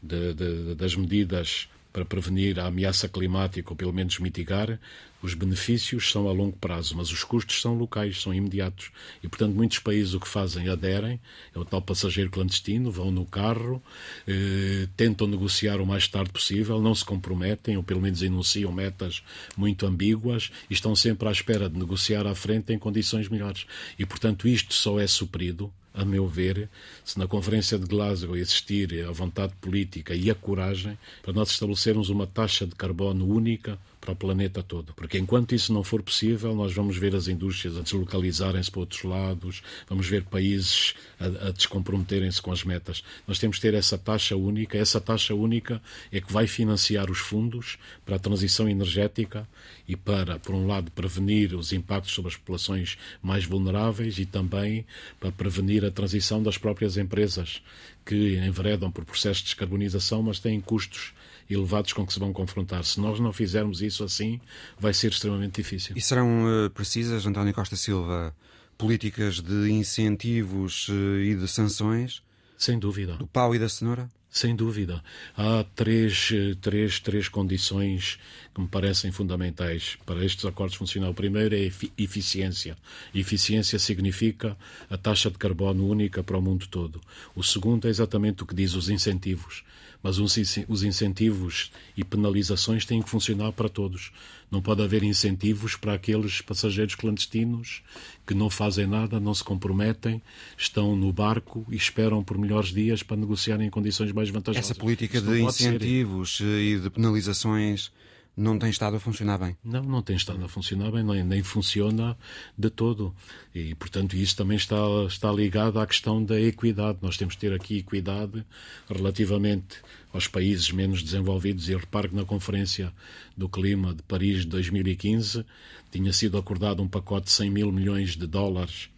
de, de, das medidas para prevenir a ameaça climática ou pelo menos mitigar, os benefícios são a longo prazo, mas os custos são locais, são imediatos. E, portanto, muitos países o que fazem, aderem, é o tal passageiro clandestino, vão no carro, eh, tentam negociar o mais tarde possível, não se comprometem, ou pelo menos enunciam metas muito ambíguas e estão sempre à espera de negociar à frente em condições melhores. E, portanto, isto só é suprido a meu ver, se na Conferência de Glasgow existir a vontade política e a coragem para nós estabelecermos uma taxa de carbono única para o planeta todo. Porque enquanto isso não for possível, nós vamos ver as indústrias a deslocalizarem-se para outros lados, vamos ver países a, a descomprometerem-se com as metas. Nós temos que ter essa taxa única. Essa taxa única é que vai financiar os fundos para a transição energética e para, por um lado, prevenir os impactos sobre as populações mais vulneráveis e também para prevenir a transição das próprias empresas que enveredam por processos de descarbonização, mas têm custos elevados com que se vão confrontar. Se nós não fizermos isso assim, vai ser extremamente difícil. E serão uh, precisas, António Costa Silva, políticas de incentivos uh, e de sanções? Sem dúvida. Do pau e da cenoura? Sem dúvida. Há três, eh, três, três condições que me parecem fundamentais para estes acordos funcionar. O primeiro é eficiência. Eficiência significa a taxa de carbono única para o mundo todo. O segundo é exatamente o que diz os incentivos mas os incentivos e penalizações têm que funcionar para todos. Não pode haver incentivos para aqueles passageiros clandestinos que não fazem nada, não se comprometem, estão no barco e esperam por melhores dias para negociarem em condições mais vantajosas. Essa política de incentivos ser. e de penalizações não tem estado a funcionar bem. Não, não tem estado a funcionar bem, nem, nem funciona de todo. E, portanto, isso também está, está ligado à questão da equidade. Nós temos que ter aqui equidade relativamente aos países menos desenvolvidos. E repare que na Conferência do Clima de Paris de 2015 tinha sido acordado um pacote de 100 mil milhões de dólares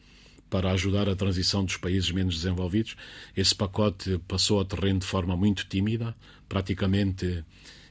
para ajudar a transição dos países menos desenvolvidos. Esse pacote passou ao terreno de forma muito tímida, praticamente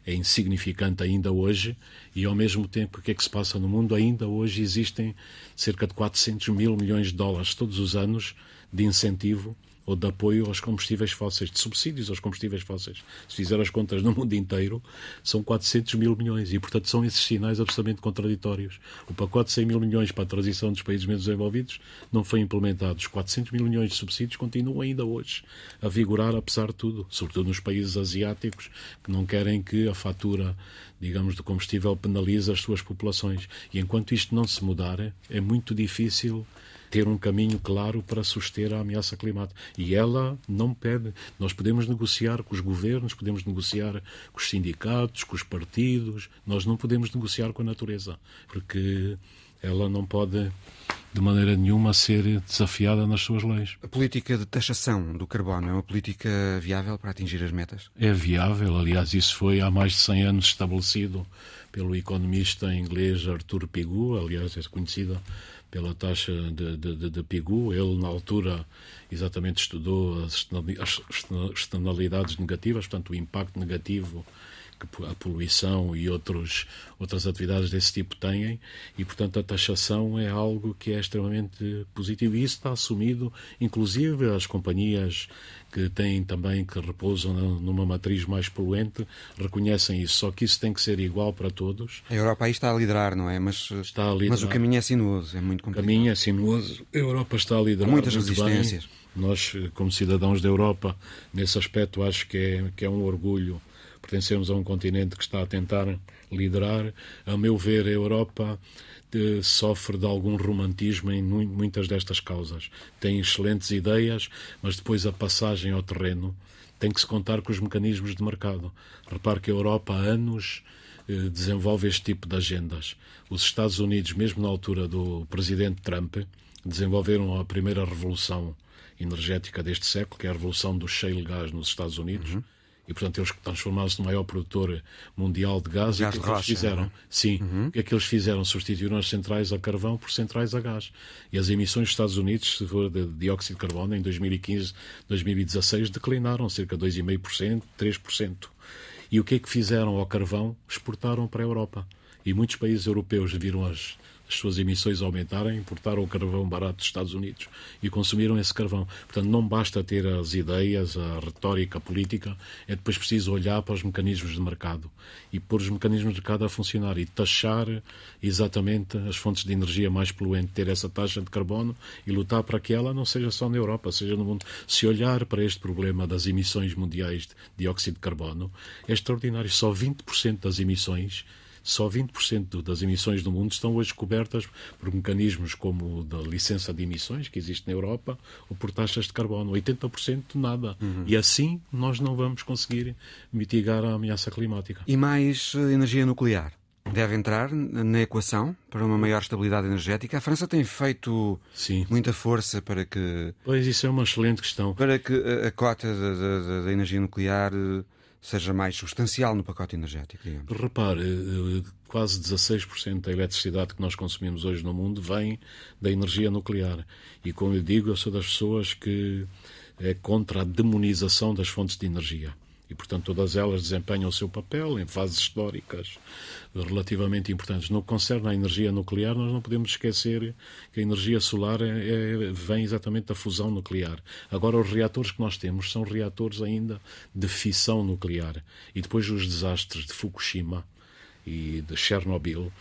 é insignificante ainda hoje e, ao mesmo tempo, o que é que se passa no mundo? Ainda hoje existem cerca de 400 mil milhões de dólares todos os anos de incentivo ou de apoio aos combustíveis fósseis, de subsídios aos combustíveis fósseis. Se fizer as contas no mundo inteiro, são 400 mil milhões e, portanto, são esses sinais absolutamente contraditórios. O pacote de 100 mil milhões para a transição dos países menos desenvolvidos não foi implementado. Os 400 mil milhões de subsídios continuam ainda hoje a vigorar, apesar de tudo, sobretudo nos países asiáticos que não querem que a fatura digamos, do combustível penalize as suas populações. E enquanto isto não se mudar, é muito difícil ter um caminho claro para suster a ameaça climática. E ela não pede. Nós podemos negociar com os governos, podemos negociar com os sindicatos, com os partidos, nós não podemos negociar com a natureza, porque ela não pode de maneira nenhuma ser desafiada nas suas leis. A política de taxação do carbono é uma política viável para atingir as metas? É viável, aliás, isso foi há mais de 100 anos estabelecido pelo economista inglês Arthur Pigou, aliás, é conhecida pela taxa de, de, de, Pigou. Ele, na altura, exatamente estudou as externalidades negativas, portanto, o impacto negativo que a poluição e outros, outras atividades desse tipo têm, e, portanto, a taxação é algo que é extremamente positivo. E isso está assumido, inclusive, as companhias que têm também, que repousam numa matriz mais poluente, reconhecem isso. Só que isso tem que ser igual para todos. A Europa aí está a liderar, não é? Mas, está a liderar. mas o caminho é sinuoso, é muito complicado. O caminho é sinuoso. A Europa está a liderar. Há muitas resistências. Bem. Nós, como cidadãos da Europa, nesse aspecto, acho que é, que é um orgulho pertencemos a um continente que está a tentar liderar. A meu ver, a Europa sofre de algum romantismo em muitas destas causas. Tem excelentes ideias, mas depois a passagem ao terreno tem que se contar com os mecanismos de mercado. Repare que a Europa há anos eh, desenvolve este tipo de agendas. Os Estados Unidos, mesmo na altura do presidente Trump, desenvolveram a primeira revolução energética deste século, que é a revolução do shale gas nos Estados Unidos. Uhum e, portanto, eles transformaram-se no maior produtor mundial de gás. gás e o que, é que eles fizeram? Né? Sim. Uhum. O que é que eles fizeram? Substituíram as centrais a carvão por centrais a gás. E as emissões dos Estados Unidos de dióxido de carbono em 2015, 2016 declinaram cerca de 2,5%, 3%. E o que é que fizeram ao carvão? Exportaram para a Europa. E muitos países europeus viram as, as suas emissões aumentarem, importaram o carvão barato dos Estados Unidos e consumiram esse carvão. Portanto, não basta ter as ideias, a retórica política, é depois preciso olhar para os mecanismos de mercado e pôr os mecanismos de mercado a funcionar e taxar exatamente as fontes de energia mais poluentes, ter essa taxa de carbono e lutar para que ela não seja só na Europa, seja no mundo. Se olhar para este problema das emissões mundiais de dióxido de carbono, é extraordinário. Só 20% das emissões só 20% das emissões do mundo estão hoje cobertas por mecanismos como da licença de emissões, que existe na Europa, ou por taxas de carbono. 80% nada. Uhum. E assim nós não vamos conseguir mitigar a ameaça climática. E mais eh, energia nuclear? deve entrar na equação para uma maior estabilidade energética. A França tem feito Sim. muita força para que. Pois, isso é uma excelente questão. Para que a, cota da, da, da, energia nuclear eh, seja mais substancial no pacote energético, digamos. Repare, eh, quase 16% da eletricidade que nós consumimos hoje no mundo vem da energia nuclear. E como lhe digo, eu sou das pessoas que é contra a demonização das fontes de energia e, portanto, todas elas desempenham o seu papel em fases históricas relativamente importantes. No que concerne à energia nuclear, nós não podemos esquecer que a energia solar é, é, vem exatamente da fusão nuclear. Agora, os reatores que nós temos são reatores ainda de fissão nuclear. E depois dos desastres de Fukushima e de Chernobyl,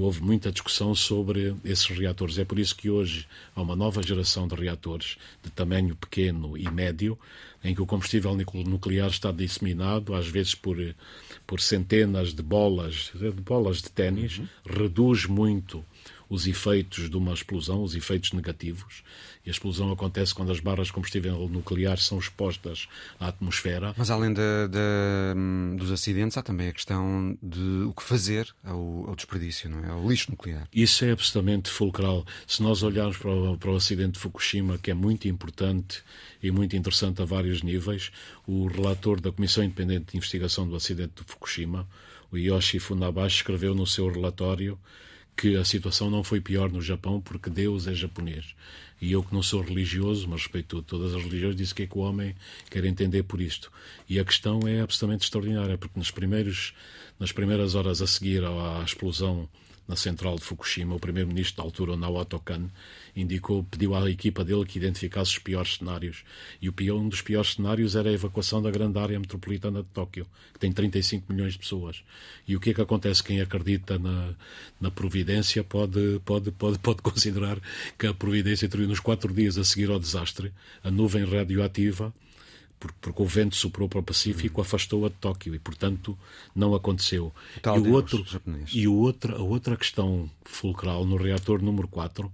houve muita discussão sobre esses reatores. É por isso que hoje há uma nova geração de reatores de tamanho pequeno e médio, em que o combustível nuclear está disseminado, às vezes por, por centenas de bolas, de bolas de ténis, uhum. reduz muito os efeitos de uma explosão, os efeitos negativos. E a explosão acontece quando as barras de combustível nuclear são expostas à atmosfera. Mas além de, de, dos acidentes, há também a questão de o que fazer ao, ao, desperdício, não é? Ao lixo nuclear. Isso é absolutamente fulcral. Se nós olharmos para o, para o acidente de Fukushima, que é muito importante e muito interessante a vários níveis, o relator da Comissão Independente de Investigação do Acidente de Fukushima, o Yoshi Funabashi, escreveu no seu relatório que a situação não foi pior no Japão porque Deus é japonês. E eu que não sou religioso, mas respeito todas as religiões, disse que é que o homem quer entender por isto. E a questão é absolutamente extraordinária, porque nos primeiros, nas primeiras horas a seguir à explosão na central de Fukushima, o primeiro-ministro da altura, Naoto Kan, indicou, pediu à equipa dele que identificasse os piores cenários. E o pior, um dos piores cenários era a evacuação da grande área metropolitana de Tóquio, que tem 35 milhões de pessoas. E o que é que acontece? Quem acredita na, na providência pode, pode, pode, pode considerar que a providência interviu nos quatro dias a seguir ao desastre, a nuvem radioativa porque o vento soprou para o Pacífico, hum. afastou-a de Tóquio e, portanto, não aconteceu. E, o outro, e o outro, a outra questão fulcral no reator número 4,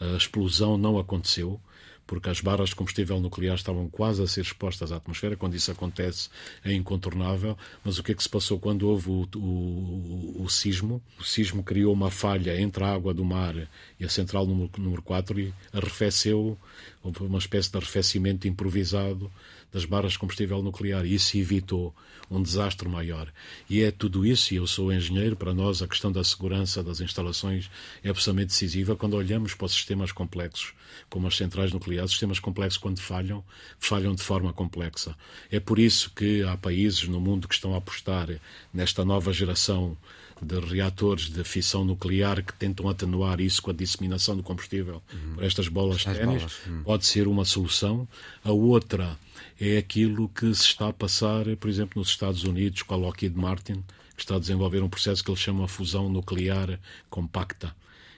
a explosão não aconteceu, porque as barras de combustível nuclear estavam quase a ser expostas à atmosfera. Quando isso acontece, é incontornável. Mas o que é que se passou quando houve o, o, o sismo? O sismo criou uma falha entre a água do mar e a central número, número 4 e arrefeceu, houve uma espécie de arrefecimento improvisado das barras de combustível nuclear. E isso evitou um desastre maior. E é tudo isso, e eu sou engenheiro, para nós a questão da segurança das instalações é absolutamente decisiva quando olhamos para os sistemas complexos, como as centrais nucleares. Sistemas complexos, quando falham, falham de forma complexa. É por isso que há países no mundo que estão a apostar nesta nova geração de reatores de fissão nuclear que tentam atenuar isso com a disseminação do combustível uhum. por estas bolas de ténis, uhum. pode ser uma solução. A outra é aquilo que se está a passar, por exemplo, nos Estados Unidos com a Lockheed Martin, que está a desenvolver um processo que eles chamam a fusão nuclear compacta,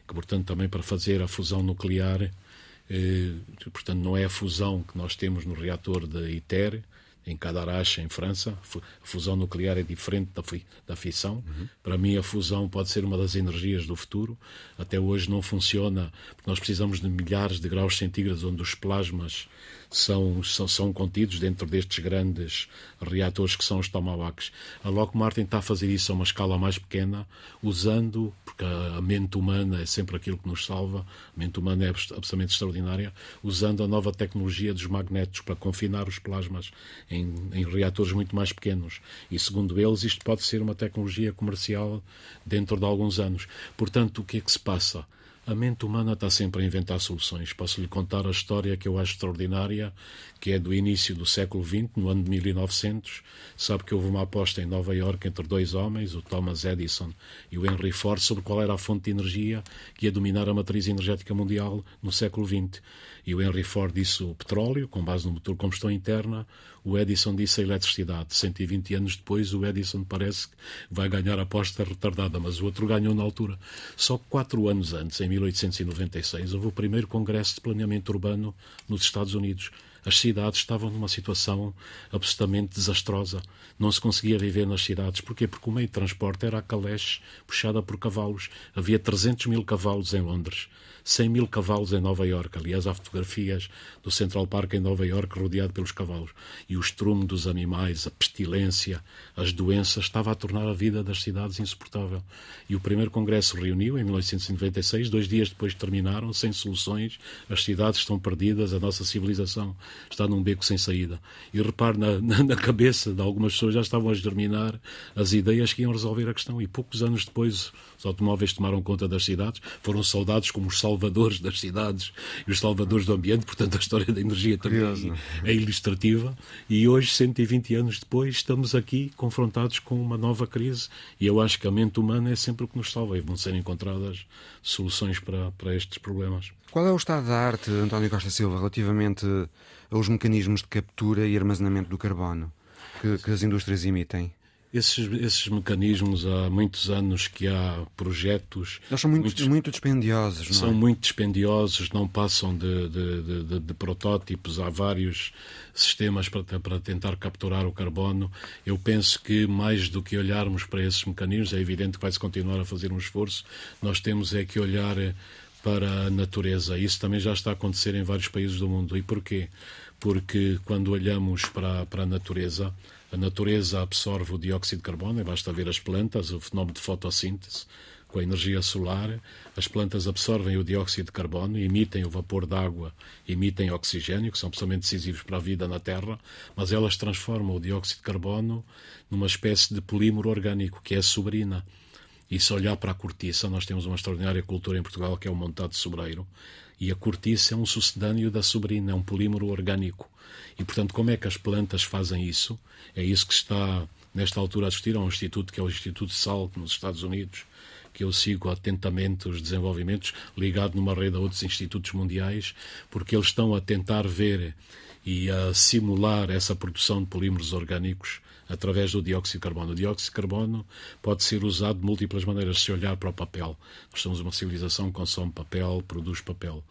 que, portanto, também para fazer a fusão nuclear, eh, portanto, não é a fusão que nós temos no reator de ITER, em Cadarache, em França. A fusão nuclear é diferente da, da fissão. Uhum. Para mim, a fusão pode ser uma das energias do futuro. Até hoje não funciona, porque nós precisamos de milhares de graus centígrados onde os plasmas são, são, são contidos dentro destes grandes reatores que são os tomahawks. A Lockheed Martin está a fazer isso a uma escala mais pequena, usando, porque a mente humana é sempre aquilo que nos salva, a mente humana é absolutamente extraordinária, usando a nova tecnologia dos magnetos para confinar os plasmas em, em reatores muito mais pequenos. E segundo eles, isto pode ser uma tecnologia comercial dentro de alguns anos. Portanto, o que é que se passa? A mente humana está sempre a inventar soluções. Posso-lhe contar a história que eu acho extraordinária, que é do início do século XX, no ano de 1900. Sabe que houve uma aposta em Nova Iorque entre dois homens, o Thomas Edison e o Henry Ford, sobre qual era a fonte de energia que ia dominar a matriz energética mundial no século XX. E o Henry Ford disse o petróleo, com base no motor combustão interna, o Edison disse a eletricidade. 120 anos depois, o Edison parece que vai ganhar a aposta retardada, mas o outro ganhou na altura. Só quatro anos antes, em 1896, houve o primeiro Congresso de Planeamento Urbano nos Estados Unidos. As cidades estavam numa situação absolutamente desastrosa. Não se conseguia viver nas cidades. Porquê? Porque o meio de transporte era a caleche puxada por cavalos. Havia 300 mil cavalos em Londres. 100 mil cavalos em Nova Iorque. Aliás, há fotografias do Central Park em Nova Iorque rodeado pelos cavalos. E o estrume dos animais, a pestilência, as doenças, estava a tornar a vida das cidades insuportável. E o primeiro congresso reuniu em 1996, dois dias depois terminaram, sem soluções, as cidades estão perdidas, a nossa civilização está num beco sem saída. E repare, na, na, na cabeça de algumas pessoas já estavam a germinar as ideias que iam resolver a questão. E poucos anos depois, os automóveis tomaram conta das cidades, foram saudados como os salvadores das cidades e os salvadores do ambiente, portanto a história da energia também Curioso. é ilustrativa. E hoje, 120 anos depois, estamos aqui confrontados com uma nova crise e eu acho que a mente humana é sempre o que nos salva e vão ser encontradas soluções para, para estes problemas. Qual é o estado da arte, António Costa Silva, relativamente aos mecanismos de captura e armazenamento do carbono que, que as indústrias emitem? Esses, esses mecanismos, há muitos anos que há projetos. Eles são muito, muitos, muito dispendiosos, não São é? muito dispendiosos, não passam de, de, de, de, protótipos. Há vários sistemas para, para tentar capturar o carbono. Eu penso que, mais do que olharmos para esses mecanismos, é evidente que vai-se continuar a fazer um esforço, nós temos é que olhar para a natureza. Isso também já está a acontecer em vários países do mundo. E porquê? Porque quando olhamos para, para a natureza, a natureza absorve o dióxido de carbono, e basta ver as plantas, o fenómeno de fotossíntese, com a energia solar, as plantas absorvem o dióxido de carbono, emitem o vapor d'água, emitem oxigênio, que são absolutamente decisivos para a vida na Terra, mas elas transformam o dióxido de carbono numa espécie de polímero orgânico, que é a sobrina. E se olhar para a cortiça, nós temos uma extraordinária cultura em Portugal que é o montado sobreiro, e a cortiça é um sucedâneo da sobrina, é um polímero orgânico. E, portanto, como é que as plantas fazem isso? É isso que está, nesta altura, a discutir. Há um instituto que é o Instituto Salk, nos Estados Unidos, que eu sigo atentamente os desenvolvimentos, ligado numa rede a outros institutos mundiais, porque eles estão a tentar ver e a simular essa produção de polímeros orgânicos através do dióxido de carbono. O dióxido de carbono pode ser usado de múltiplas maneiras, se olhar para o papel. Nós somos uma civilização que consome papel, produz papel.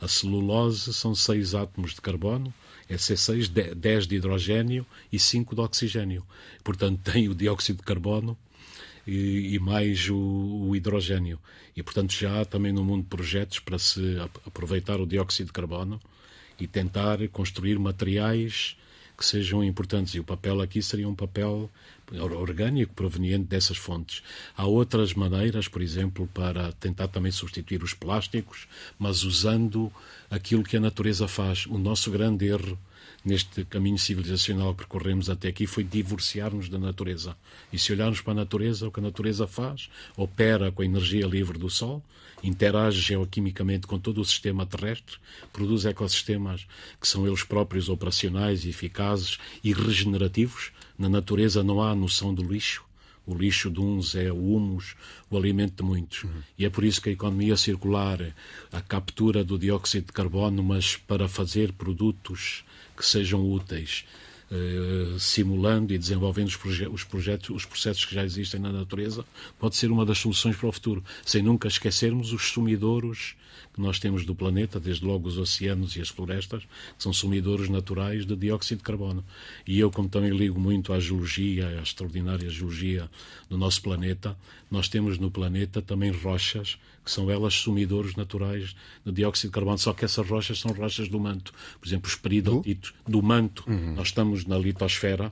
A celulose são seis átomos de carbono, é C6, 10 de hidrogênio e 5 de oxigênio. Portanto, tem o dióxido de carbono e, mais o, hidrogênio. E, portanto, já há também no mundo projetos para se aproveitar o dióxido de carbono e tentar construir materiais que sejam importantes. E o papel aqui seria um papel orgânico proveniente dessas fontes. Há outras maneiras, por exemplo, para tentar também substituir os plásticos, mas usando aquilo que a natureza faz. O nosso grande erro neste caminho civilizacional que percorremos até aqui foi divorciar-nos da natureza. E se olharmos para a natureza, o que a natureza faz, opera com a energia livre do Sol, interage geoquimicamente com todo o sistema terrestre, produz ecossistemas que são eles próprios operacionais, eficazes e regenerativos. Na natureza não há noção do lixo. O lixo de uns é o humus, o alimento de muitos. Uhum. E é por isso que a economia circular, a captura do dióxido de carbono, mas para fazer produtos que sejam úteis, simulando e desenvolvendo os, proje os, projetos, os processos que já existem na natureza, pode ser uma das soluções para o futuro, sem nunca esquecermos os sumidouros que nós temos do planeta, desde logo os oceanos e as florestas, que são sumidouros naturais de dióxido de carbono. E eu, como também ligo muito à geologia, à extraordinária geologia do nosso planeta, nós temos no planeta também rochas que são elas sumidores naturais de dióxido de carbono, só que essas rochas são rochas do manto. Por exemplo, os peridotitos do, manto. Uhum. Nós estamos na litosfera,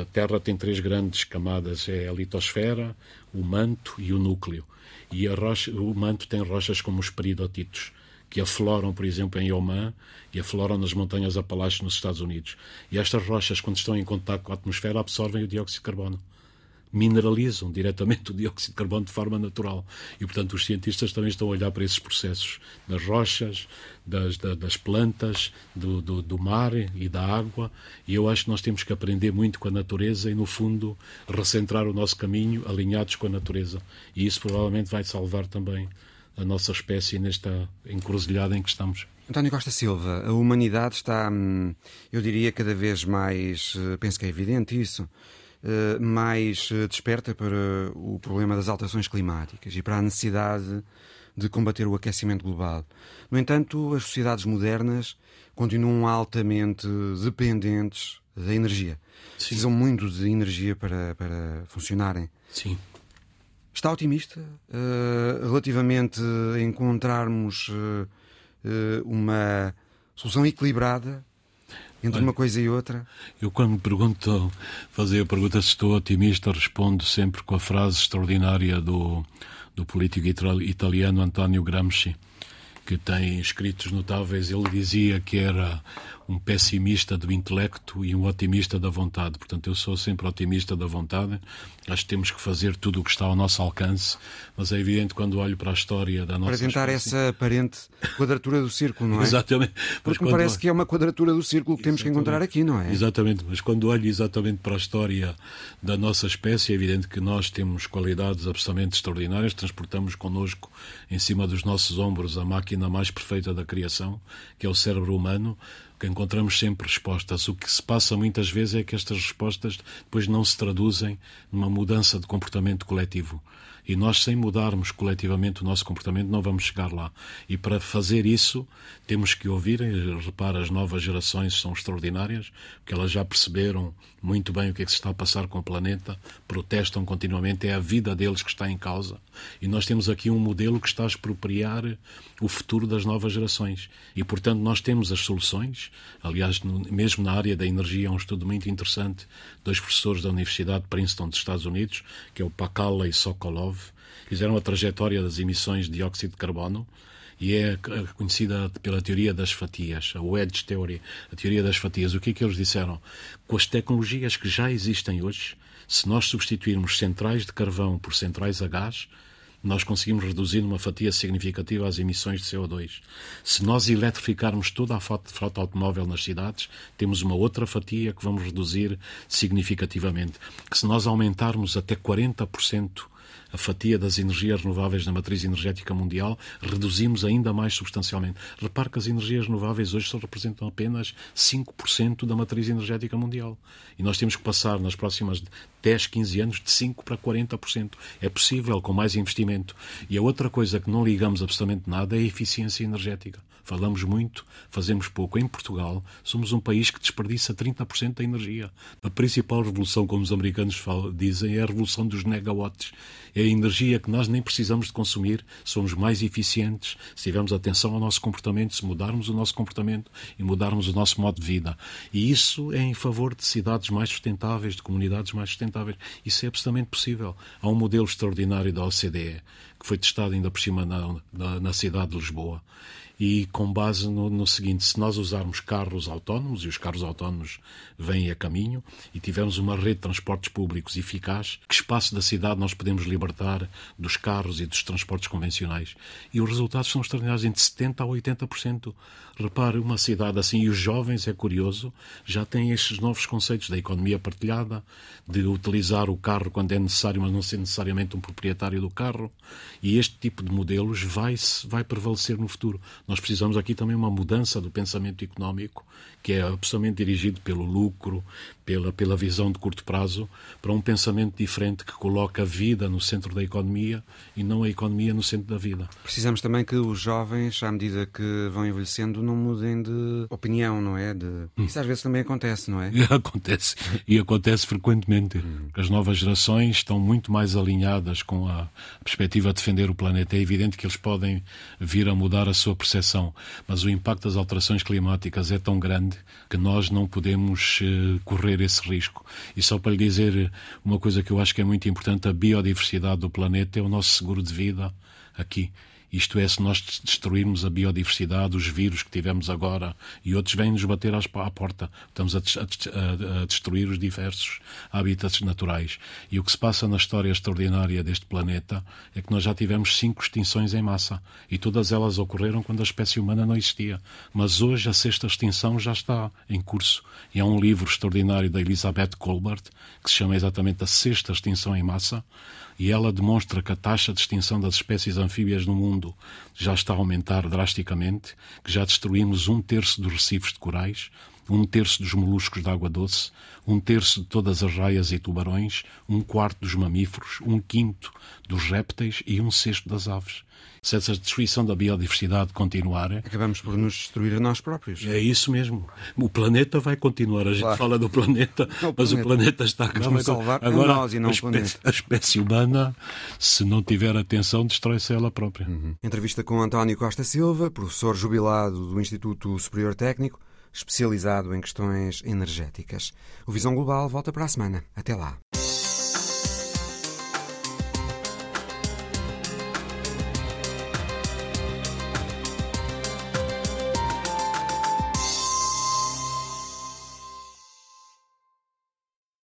a Terra tem três grandes camadas: é a litosfera, o manto e o núcleo. E rocha, o manto tem rochas como os peridotitos, que afloram, por exemplo, em Oman e afloram nas montanhas Apalaches nos Estados Unidos. E estas rochas, quando estão em contato com a atmosfera, absorvem o dióxido de carbono mineralizam diretamente o dióxido de carbono de forma natural. E, portanto, os cientistas também estão a olhar para esses processos das rochas, das, das plantas, do, do, do, mar e da água. E eu acho que nós temos que aprender muito com a natureza e, no fundo, recentrar o nosso caminho alinhados com a natureza. E isso provavelmente vai salvar também a nossa espécie nesta encruzilhada em que estamos. António Costa Silva, a humanidade está, hum, eu diria, cada vez mais. Eh, penso que é evidente isso mais eh, desperta para o problema das alterações climáticas e para a necessidade de combater o aquecimento global. No entanto, as sociedades modernas continuam altamente dependentes da energia. Sim. Precisam muito de energia para, para funcionarem. Sim. Está otimista uh, relativamente a encontrarmos uh, uma solução equilibrada entre Olha, uma coisa e outra? Eu, quando me pergunto, fazer a pergunta se estou otimista, respondo sempre com a frase extraordinária do, do político italiano Antonio Gramsci, que tem escritos notáveis. Ele dizia que era um pessimista do intelecto e um otimista da vontade. Portanto, eu sou sempre otimista da vontade. Acho que temos que fazer tudo o que está ao nosso alcance, mas é evidente quando olho para a história da nossa Para tentar espécie... essa aparente quadratura do círculo, não é? Exatamente. Porque me parece que é uma quadratura do círculo que temos que encontrar aqui, não é? Exatamente, mas quando olho exatamente para a história da nossa espécie, é evidente que nós temos qualidades absolutamente extraordinárias, transportamos connosco em cima dos nossos ombros a máquina mais perfeita da criação, que é o cérebro humano, que encontramos sempre respostas. O que se passa muitas vezes é que estas respostas depois não se traduzem numa mudança de comportamento coletivo. E nós, sem mudarmos coletivamente o nosso comportamento, não vamos chegar lá. E para fazer isso, temos que ouvir. Repara, as novas gerações são extraordinárias, porque elas já perceberam muito bem o que é que se está a passar com o planeta, protestam continuamente, é a vida deles que está em causa. E nós temos aqui um modelo que está a expropriar o futuro das novas gerações. E, portanto, nós temos as soluções. Aliás, mesmo na área da energia, há um estudo muito interessante, dois professores da Universidade de Princeton dos Estados Unidos, que é o Pakala e Sokolov, fizeram a trajetória das emissões de dióxido de carbono e é conhecida pela teoria das fatias, a Wedge Theory, a teoria das fatias. O que é que eles disseram? Com as tecnologias que já existem hoje, se nós substituirmos centrais de carvão por centrais a gás, nós conseguimos reduzir uma fatia significativa as emissões de CO2. Se nós eletrificarmos toda a frota automóvel nas cidades, temos uma outra fatia que vamos reduzir significativamente. Se nós aumentarmos até 40% a fatia das energias renováveis na matriz energética mundial, reduzimos ainda mais substancialmente. Repare que as energias renováveis hoje só representam apenas 5% da matriz energética mundial. E nós temos que passar nas próximas 10, 15 anos de 5% para 40%. É possível com mais investimento. E a outra coisa que não ligamos absolutamente nada é a eficiência energética. Falamos muito, fazemos pouco. Em Portugal, somos um país que desperdiça 30% da energia. A principal revolução, como os americanos falam, dizem, é a revolução dos negawatts. É a energia que nós nem precisamos de consumir, somos mais eficientes se tivermos atenção ao nosso comportamento, se mudarmos o nosso comportamento e mudarmos o nosso modo de vida. E isso é em favor de cidades mais sustentáveis, de comunidades mais sustentáveis. Isso é absolutamente possível. Há um modelo extraordinário da OCDE que foi testado ainda por cima na, na, na cidade de Lisboa e com base no, no, seguinte: se nós usarmos carros autónomos, e os carros autónomos vêm a caminho, e tivermos uma rede de transportes públicos eficaz, que espaço da cidade nós podemos libertar dos carros e dos transportes convencionais? E os resultados são extraordinários, entre 70% a 80%. Repare, uma cidade assim, e os jovens, é curioso, já têm estes novos conceitos da economia partilhada, de utilizar o carro quando é necessário, mas não ser necessariamente um proprietário do carro, e este tipo de modelos vai, vai prevalecer no futuro. Nós precisamos aqui também uma mudança do pensamento económico, que é absolutamente dirigido pelo lucro, pela, pela visão de curto prazo, para um pensamento diferente que coloca a vida no centro da economia e não a economia no centro da vida. Precisamos também que os jovens, à medida que vão envelhecendo, não mudem de opinião, não é? De... Hum. Isso às vezes também acontece, não é? Acontece, e acontece frequentemente. Hum. As novas gerações estão muito mais alinhadas com a perspectiva de defender o planeta. É evidente que eles podem vir a mudar a sua percepção, mas o impacto das alterações climáticas é tão grande que nós não podemos eh, correr esse risco. E só para lhe dizer uma coisa que eu acho que é muito importante, a biodiversidade do planeta é o nosso seguro de vida aqui. Isto é, se nós destruirmos a biodiversidade, os vírus que tivemos agora e outros vêm-nos bater à porta. Estamos a, a, a, destruir os diversos hábitats naturais. E o que se passa na história extraordinária deste planeta é que nós já tivemos cinco extinções em massa. E todas elas ocorreram quando a espécie humana não existia. Mas hoje a sexta extinção já está em curso. E há um livro extraordinário da Elizabeth Colbert que se chama exatamente A Sexta Extinção em Massa e ela demonstra que a taxa de extinção das espécies anfíbias no mundo já está a aumentar drasticamente, que já destruímos um terço dos recifes de corais, um terço dos moluscos de água doce, um terço de todas as raias e tubarões, um quarto dos mamíferos, um quinto dos répteis e um sexto das aves. Se essa destruição da biodiversidade continuar. Acabamos por nos destruir a nós próprios. É isso mesmo. O planeta vai continuar. A gente claro. fala do planeta, o mas planeta. o planeta está a acabar. salvar Agora, nós e não a, espécie, a espécie humana, se não tiver atenção, destrói-se ela própria. Uhum. Entrevista com António Costa Silva, professor jubilado do Instituto Superior Técnico especializado em questões energéticas. O Visão Global volta para a semana. Até lá.